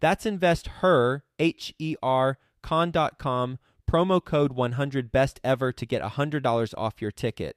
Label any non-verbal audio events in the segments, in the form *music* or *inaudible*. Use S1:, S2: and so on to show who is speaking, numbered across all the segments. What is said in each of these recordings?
S1: That's investher, H E R, con.com promo code 100 best ever to get $100 off your ticket.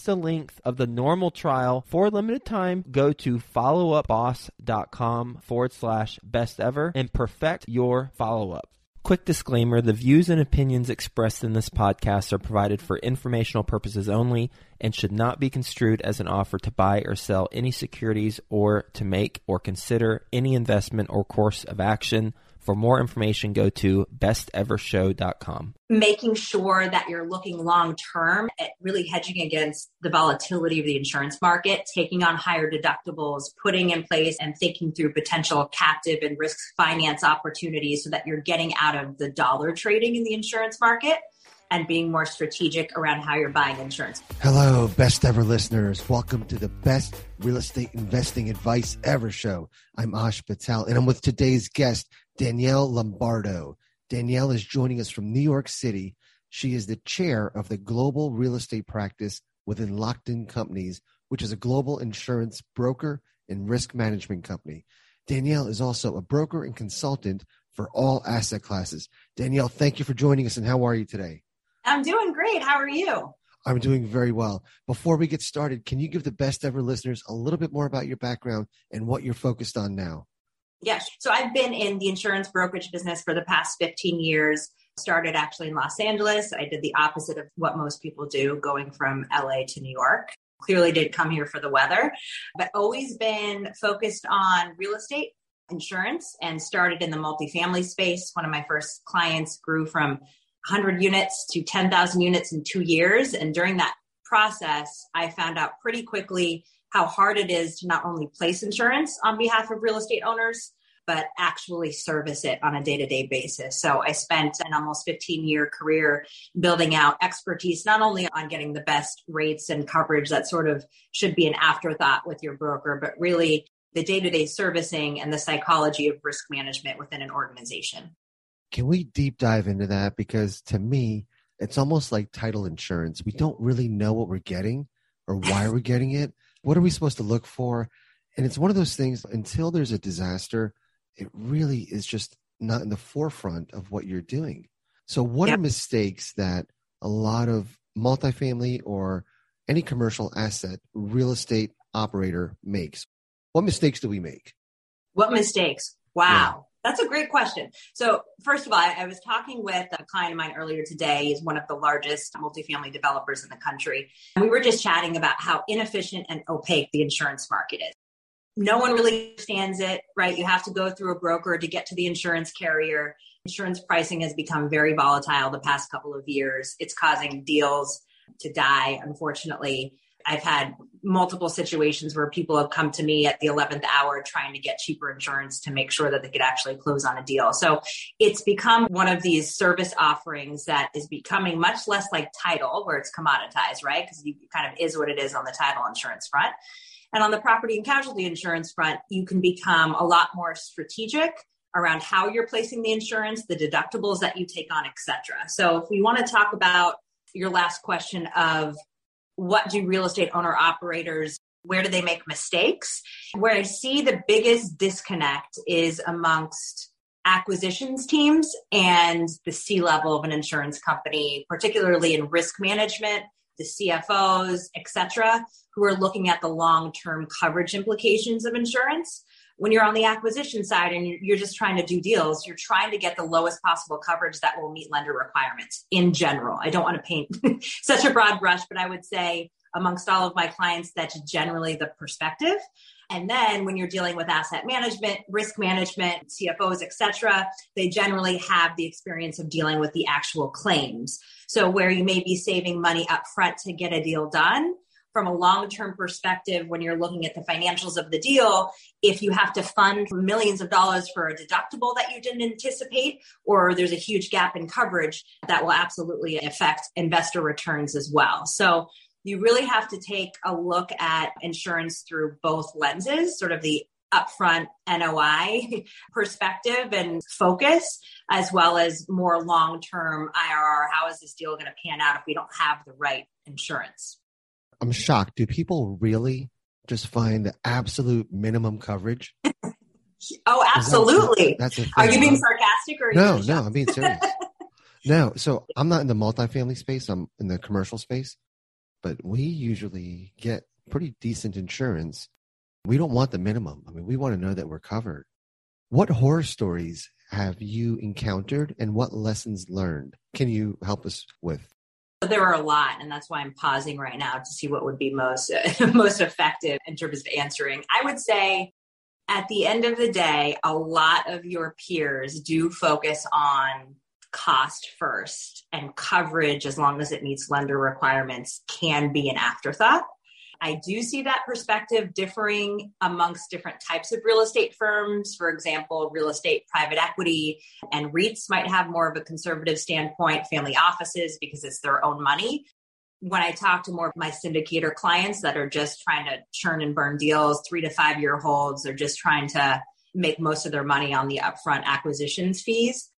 S1: the length of the normal trial for a limited time. Go to followupboss.com forward slash best ever and perfect your follow up. Quick disclaimer the views and opinions expressed in this podcast are provided for informational purposes only and should not be construed as an offer to buy or sell any securities or to make or consider any investment or course of action. For more information, go to bestevershow.com.
S2: Making sure that you're looking long term at really hedging against the volatility of the insurance market, taking on higher deductibles, putting in place and thinking through potential captive and risk finance opportunities so that you're getting out of the dollar trading in the insurance market and being more strategic around how you're buying insurance.
S3: Hello, best ever listeners. Welcome to the best real estate investing advice ever show. I'm Ash Patel and I'm with today's guest, Danielle Lombardo. Danielle is joining us from New York City. She is the chair of the global real estate practice within Lockton Companies, which is a global insurance broker and risk management company. Danielle is also a broker and consultant for all asset classes. Danielle, thank you for joining us and how are you today?
S2: I'm doing great. How are you?
S3: I'm doing very well. Before we get started, can you give the best ever listeners a little bit more about your background and what you're focused on now?
S2: Yes. So I've been in the insurance brokerage business for the past 15 years. Started actually in Los Angeles. I did the opposite of what most people do, going from LA to New York. Clearly did come here for the weather, but always been focused on real estate insurance and started in the multifamily space. One of my first clients grew from 100 units to 10,000 units in two years. And during that process, I found out pretty quickly how hard it is to not only place insurance on behalf of real estate owners, but actually service it on a day to day basis. So I spent an almost 15 year career building out expertise, not only on getting the best rates and coverage that sort of should be an afterthought with your broker, but really the day to day servicing and the psychology of risk management within an organization.
S3: Can we deep dive into that? Because to me, it's almost like title insurance. We don't really know what we're getting or why we're getting it. What are we supposed to look for? And it's one of those things until there's a disaster, it really is just not in the forefront of what you're doing. So, what
S2: Yep.
S3: are mistakes that a lot of multifamily or any commercial asset real estate operator makes? What mistakes do we make?
S2: What mistakes? Wow. That's a great question. So, first of all, I, was talking with a client of mine earlier today. He's one of the largest multifamily developers in the country. And we were just chatting about how inefficient and opaque the insurance market is. No one really understands it, right? You have to go through a broker to get to the insurance carrier. Insurance pricing has become very volatile the past couple of years. It's causing deals to die, unfortunately. I've had multiple situations where people have come to me at the 11th hour trying to get cheaper insurance to make sure that they could actually close on a deal. So it's become one of these service offerings that is becoming much less like title, where it's commoditized, right? Because it kind of is what it is on the title insurance front. And on the property and casualty insurance front, you can become a lot more strategic around how you're placing the insurance, the deductibles that you take on, et cetera. So if we want to talk about your last question of what do real estate owner operators where do they make mistakes? Where i see the biggest disconnect is amongst acquisitions teams and the c level of an insurance company particularly in risk management the cfos etc who are looking at the long-term coverage implications of insurance when you're on the acquisition side and you're just trying to do deals, you're trying to get the lowest possible coverage that will meet lender requirements in general. I don't want to paint *laughs* such a broad brush, but I would say amongst all of my clients, that's generally the perspective. And then when you're dealing with asset management, risk management, CFOs, et cetera, they generally have the experience of dealing with the actual claims. So where you may be saving money up front to get a deal done, from a long term perspective, when you're looking at the financials of the deal, if you have to fund millions of dollars for a deductible that you didn't anticipate, or there's a huge gap in coverage, that will absolutely affect investor returns as well. So you really have to take a look at insurance through both lenses, sort of the upfront NOI *laughs* perspective and focus, as well as more long term IRR. How is this deal going to pan out if we don't have the right insurance?
S3: I'm shocked. Do people really just find the absolute minimum coverage? *laughs*
S2: Oh, absolutely.
S3: That's a
S2: are you being sarcastic or
S3: No, no,
S2: shocked?
S3: I'm being serious. *laughs* no, so I'm not in the multifamily space. I'm in the commercial space, but we usually get pretty decent insurance. We don't want the minimum. I mean, we want to know that we're covered. What horror stories have you encountered and what lessons learned can you help us with?
S2: There are a lot, and that's why I'm pausing right now to see what would be most *laughs* most effective in terms of answering. I would say at the end of the day, a lot of your peers do focus on cost first, and coverage, as long as it meets lender requirements, can be an afterthought. I do see that perspective differing amongst different types of real estate firms. For example, real estate private equity and REITs might have more of a conservative standpoint, family offices, because it's their own money. When I talk to more of my syndicator clients that are just trying to churn and burn deals, three to five year holds, they're just trying to make most of their money on the upfront acquisitions fees.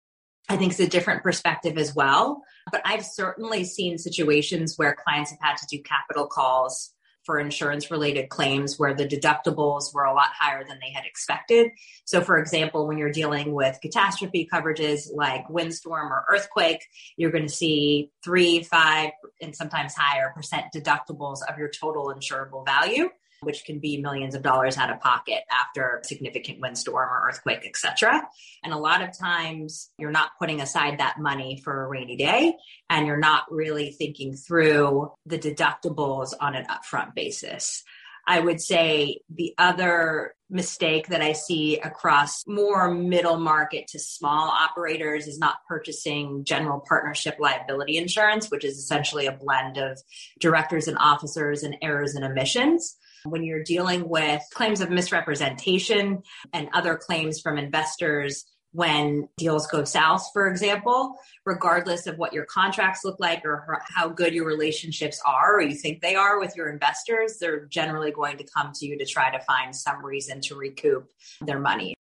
S2: I think it's a different perspective as well. But I've certainly seen situations where clients have had to do capital calls for insurance related claims where the deductibles were a lot higher than they had expected. So, for example, when you're dealing with catastrophe coverages like windstorm or earthquake, you're going to see three, five, and sometimes higher percent deductibles of your total insurable value which can be millions of dollars out of pocket after significant windstorm or earthquake, etc. And a lot of times you're not putting aside that money for a rainy day and you're not really thinking through the deductibles on an upfront basis. I would say the other mistake that I see across more middle market to small operators is not purchasing general partnership liability insurance, which is essentially a blend of directors and officers and errors and omissions when you're dealing with claims of misrepresentation and other claims from investors when deals go south, for example, regardless of what your contracts look like or how good your relationships are or you think they are with your investors, they're generally going to come to you to try to find some reason to recoup their money.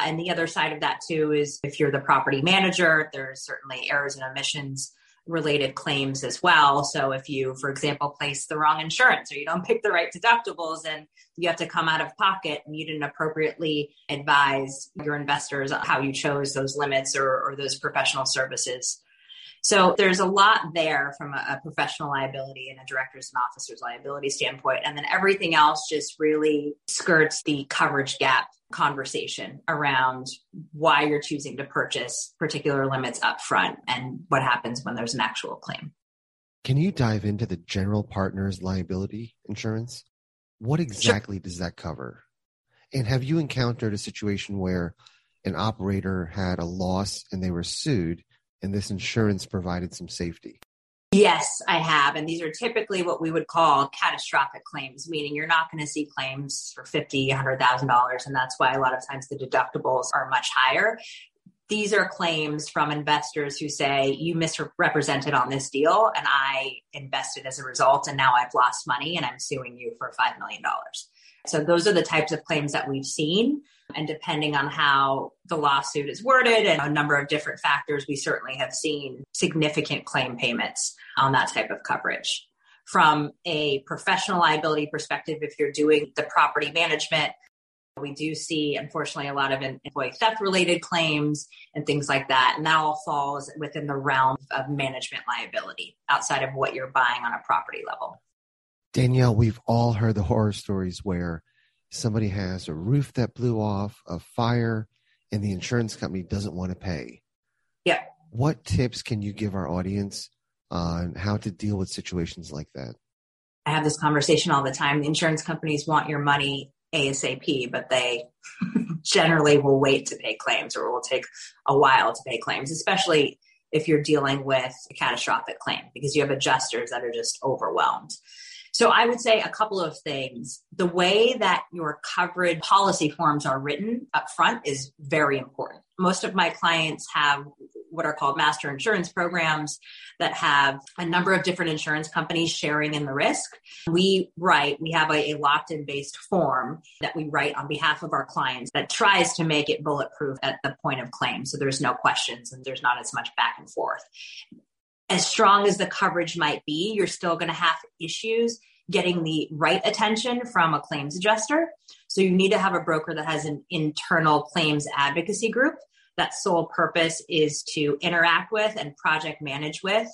S2: And the other side of that, too, is if you're the property manager, there's certainly errors and omissions related claims as well. So if you, for example, place the wrong insurance or you don't *laughs* pick the right deductibles and you have to come out of pocket and you didn't appropriately advise your investors how you chose those limits or, or those professional services. So there's a lot there from a, a, professional liability and a director's and officer's liability standpoint. And then everything else just really skirts the coverage gap conversation around why you're choosing to purchase particular limits up front and what happens when there's an actual claim.
S3: Can you dive into the general partner's liability insurance? What exactly sure. does that cover? And have you encountered a situation where an operator had a loss and they were sued and this insurance provided some safety?
S2: Yes, I have. And these are typically what we would call catastrophic claims, meaning you're not going to see claims for $50, $100,000. And that's why a lot of times the deductibles are much higher. These are claims from investors who say, you misrepresented on this deal and I invested as a result and now I've lost money and I'm suing you for $5 million. So those are the types of claims that we've seen. And depending on how the lawsuit is worded and a number of different factors, we certainly have seen significant claim payments on that type of coverage. From a professional liability perspective, if you're doing the property management, we do see, unfortunately, a lot of employee theft related claims and things like that. And that all falls within the realm of management liability outside of what you're buying on a property level.
S3: Danielle, we've all heard the horror stories where somebody has a roof that blew off, a fire, and the insurance company doesn't want to pay.
S2: Yeah.
S3: What tips can you give our audience on how to deal with situations like that?
S2: I have this conversation all the time. The insurance companies want your money ASAP, but they *laughs* generally will wait to pay claims or will take a while to pay claims, especially if you're dealing with a catastrophic claim because you have adjusters that are just overwhelmed. So I would say a couple of things. The way that your coverage policy forms are written up front is very important. Most of my clients have what are called master insurance programs that have a number of different insurance companies sharing in the risk. We write, we have a, a Lockton based form that we write on behalf of our clients that tries to make it bulletproof at the point of claim. So there's no questions and there's not as much back and forth as strong as the coverage might be, you're still going to have issues getting the right attention from a claims adjuster. So you need to have a broker that has an internal claims advocacy group. That sole purpose is to interact with and project manage with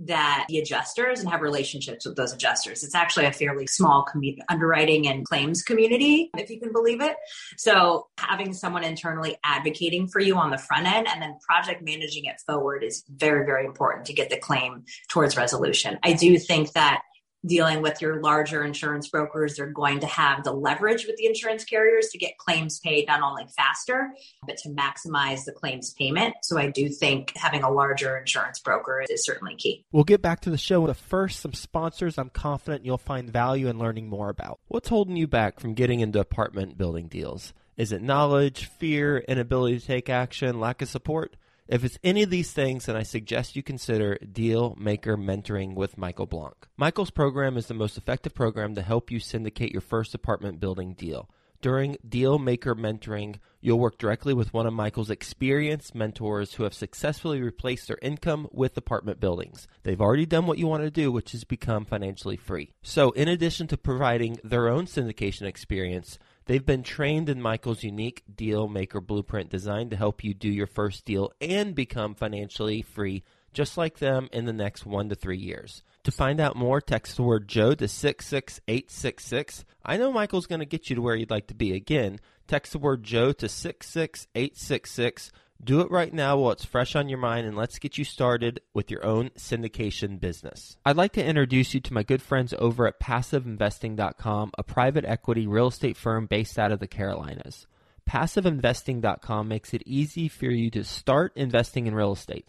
S2: that the adjusters and have relationships with those adjusters. It's actually a fairly small community, underwriting and claims community, if you can believe it. So having someone internally advocating for you on the front end and then project managing it forward is very, very important to get the claim towards resolution. I do think that dealing with your larger insurance brokers, they're going to have the leverage with the insurance carriers to get claims paid not only faster, but to maximize the claims payment. So I do think having a larger insurance broker is certainly key.
S1: We'll get back to the show. But first, some sponsors I'm confident you'll find value in learning more about. What's holding you back from getting into apartment building deals? Is it knowledge, fear, inability to take action, lack of support? If it's any of these things, then I suggest you consider Deal Maker Mentoring with Michael Blank. Michael's program is the most effective program to help you syndicate your first apartment building deal. During Deal Maker Mentoring, you'll work directly with one of Michael's experienced mentors who have successfully replaced their income with apartment buildings. They've already done what you want to do, which is become financially free. So, in addition to providing their own syndication experience, They've been trained in Michael's unique deal maker blueprint designed to help you do your first deal and become financially free just like them in the next one to three years. To find out more, text the word Joe to 66866. I know Michael's going to get you to where you'd like to be. Again, text the word Joe to 66866 do it right now while it's fresh on your mind, and let's get you started with your own syndication business. I'd like to introduce you to my good friends over at PassiveInvesting.com, a private equity real estate firm based out of the Carolinas. PassiveInvesting.com makes it easy for you to start investing in real estate.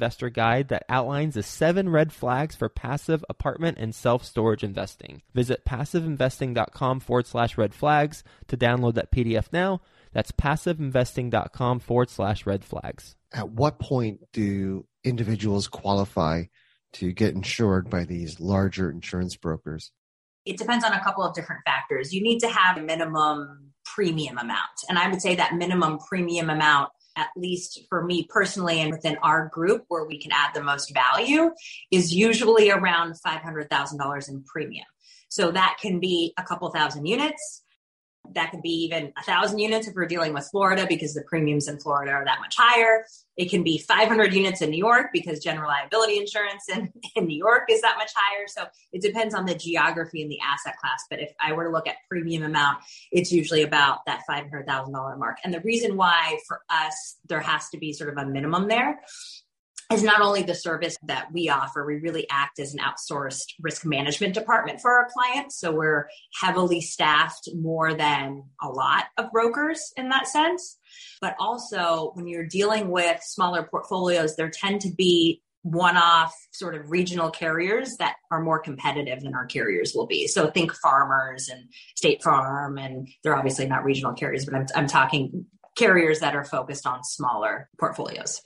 S1: investor guide that outlines the seven red flags for passive apartment and self storage investing. Visit passiveinvesting.com forward slash red flags to download that PDF now. That's passiveinvesting.com forward slash red flags.
S3: At what point do individuals qualify to get insured by these larger insurance brokers?
S2: It depends on a couple of different factors. You need to have a minimum premium amount. And I would say that minimum premium amount at least for me personally and within our group where we can add the most value is usually around $500,000 in premium. So that can be a couple thousand units. That could be even a thousand units if we're dealing with Florida because the premiums in Florida are that much higher. It can be 500 units in New York because general liability insurance in, *laughs* in New York is that much higher. So it depends on the geography and the asset class. But if I were to look at premium amount, it's usually about that $500,000 mark. And the reason why for us, there has to be sort of a minimum there is not only the service that we offer, we really act as an outsourced risk management department for our clients. So we're heavily staffed more than a lot of brokers in that sense. But also, when you're dealing with smaller portfolios, there tend to be one off sort of regional carriers that are more competitive than our carriers will be. So think farmers and State Farm, and they're obviously not regional carriers, but I'm, I'm talking carriers that are focused on smaller portfolios.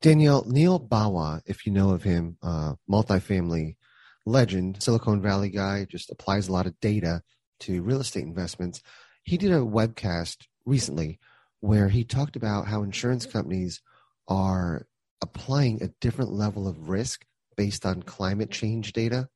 S3: Danielle, Neal Bawa, if you know of him, uh, multifamily legend, Silicon Valley guy, just applies a lot of data to real estate investments. He did a webcast recently where he talked about how insurance companies are applying a different level of risk based on climate change data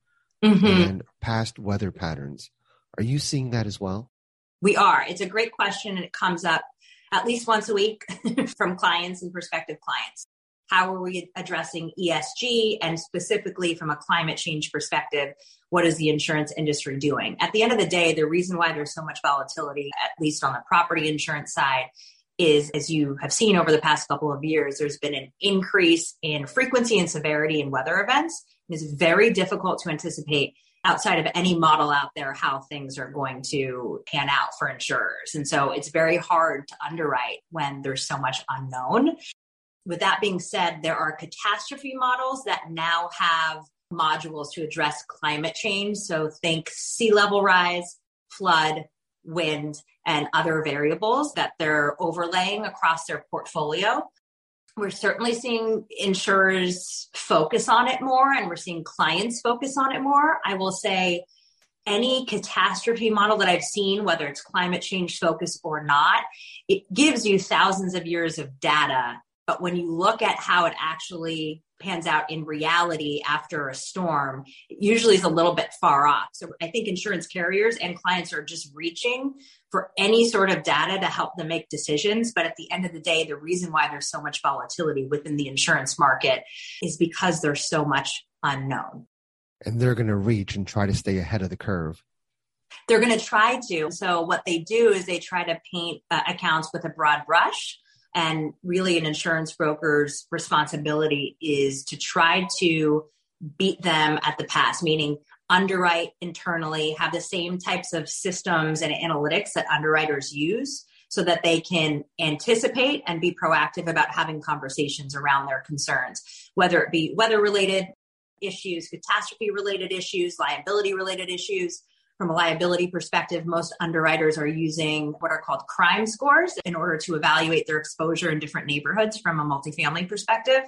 S3: mm-hmm. and past weather patterns. Are you seeing that as well?
S2: We are. It's a great question and it comes up at least once a week *laughs* from clients and prospective clients how are we addressing ESG and specifically from a climate change perspective, what is the insurance industry doing? At the end of the day, the reason why there's so much volatility, at least on the property insurance side, is as you have seen over the past couple of years, there's been an increase in frequency and severity in weather events. It is very difficult to anticipate outside of any model out there how things are going to pan out for insurers. And so it's very hard to underwrite when there's so much unknown. With that being said, there are catastrophe models that now have modules to address climate change. So think sea level rise, flood, wind, and other variables that they're overlaying across their portfolio. We're certainly seeing insurers focus on it more and we're seeing clients focus on it more. I will say any catastrophe model that I've seen, whether it's climate change focus or not, it gives you thousands of years of data but when you look at how it actually pans out in reality after a storm, it usually is a little bit far off. So I think insurance carriers and clients are just reaching for any sort of data to help them make decisions. But at the end of the day, the reason why there's so much volatility within the insurance market is because there's so much unknown.
S3: And they're going to reach and try to stay ahead of the curve
S2: they're going to try to. So what they do is they try to paint uh, accounts with a broad brush and really, an insurance broker's responsibility is to try to beat them at the pass, meaning underwrite internally, have the same types of systems and analytics that underwriters use so that they can anticipate and be proactive about having conversations around their concerns, whether it be weather related issues, catastrophe related issues, liability related issues, from a liability perspective, most underwriters are using what are called crime scores in order to evaluate their exposure in different neighborhoods from a multifamily perspective.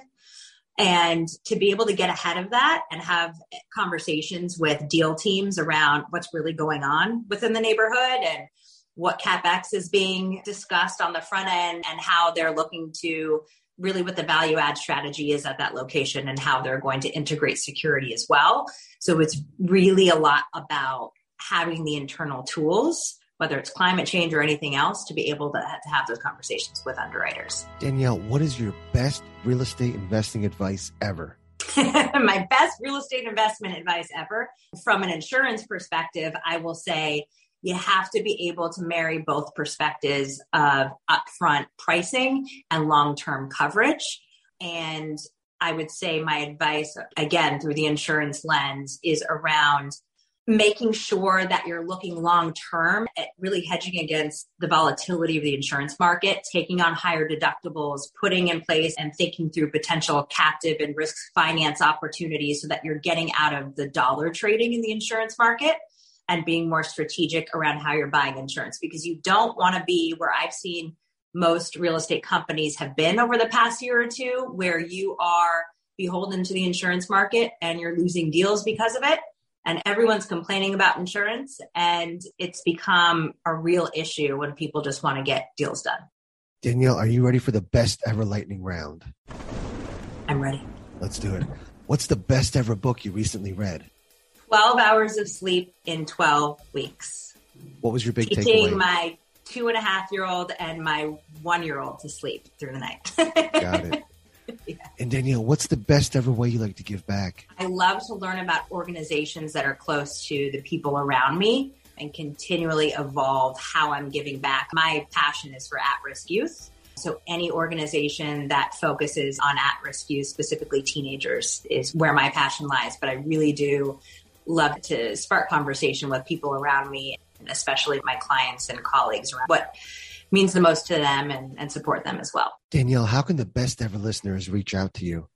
S2: And to be able to get ahead of that and have conversations with deal teams around what's really going on within the neighborhood and what capex is being discussed on the front end and how they're looking to really what the value add strategy is at that location and how they're going to integrate security as well. So it's really a lot about having the internal tools, whether it's climate change or anything else, to be able to, to have those conversations with underwriters.
S3: Danielle, what is your best real estate investing advice ever? *laughs*
S2: My best real estate investment advice ever. From an insurance perspective, I will say you have to be able to marry both perspectives of upfront pricing and long term coverage. And I would say my advice, again, through the insurance lens, is around making sure that you're looking long term at really hedging against the volatility of the insurance market, taking on higher deductibles, putting in place and thinking through potential captive and risk finance opportunities so that you're getting out of the dollar trading in the insurance market and being more strategic around how you're buying insurance because you don't want to be where I've seen most real estate companies have been over the past year or two, where you are beholden to the insurance market and you're losing deals because of it. And everyone's complaining about insurance, and it's become a real issue when people just want to get deals done.
S3: Danielle, are you ready for the best ever lightning round?
S2: I'm ready.
S3: Let's do it. What's the best ever book you recently read?
S2: 12 hours of sleep in 12 weeks.
S3: What was your big
S2: Teaching
S3: takeaway?
S2: my two and a half year old and my one year old to sleep through the night. *laughs*
S3: Got it. *laughs* And Danielle, what's the best ever way you like to give back?
S2: I love to learn about organizations that are close to the people around me and continually evolve how I'm giving back. My passion is for at risk youth. So, any organization that focuses on at risk youth, specifically teenagers, is where my passion lies. But I really do love to spark conversation with people around me, and especially my clients and colleagues around what means the most to them and, and support them as well.
S3: Danielle, how can the best ever listeners reach out to you?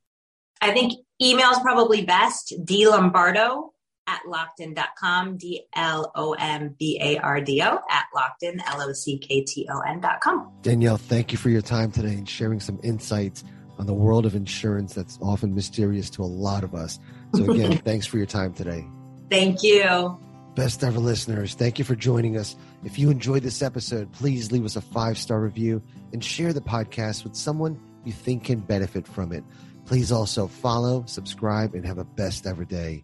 S2: I think email is probably best. D Lombardo at lockton.com, D L O M B A R D O at lockton, L O C K T O N.com.
S3: Danielle, thank you for your time today and sharing some insights on the world of insurance that's often mysterious to a lot of us. So, again, *laughs* thanks for your time today.
S2: Thank you.
S3: Best ever listeners, thank you for joining us. If you enjoyed this episode, please leave us a five star review and share the podcast with someone you think can benefit from it. Please also follow, subscribe, and have a best ever day.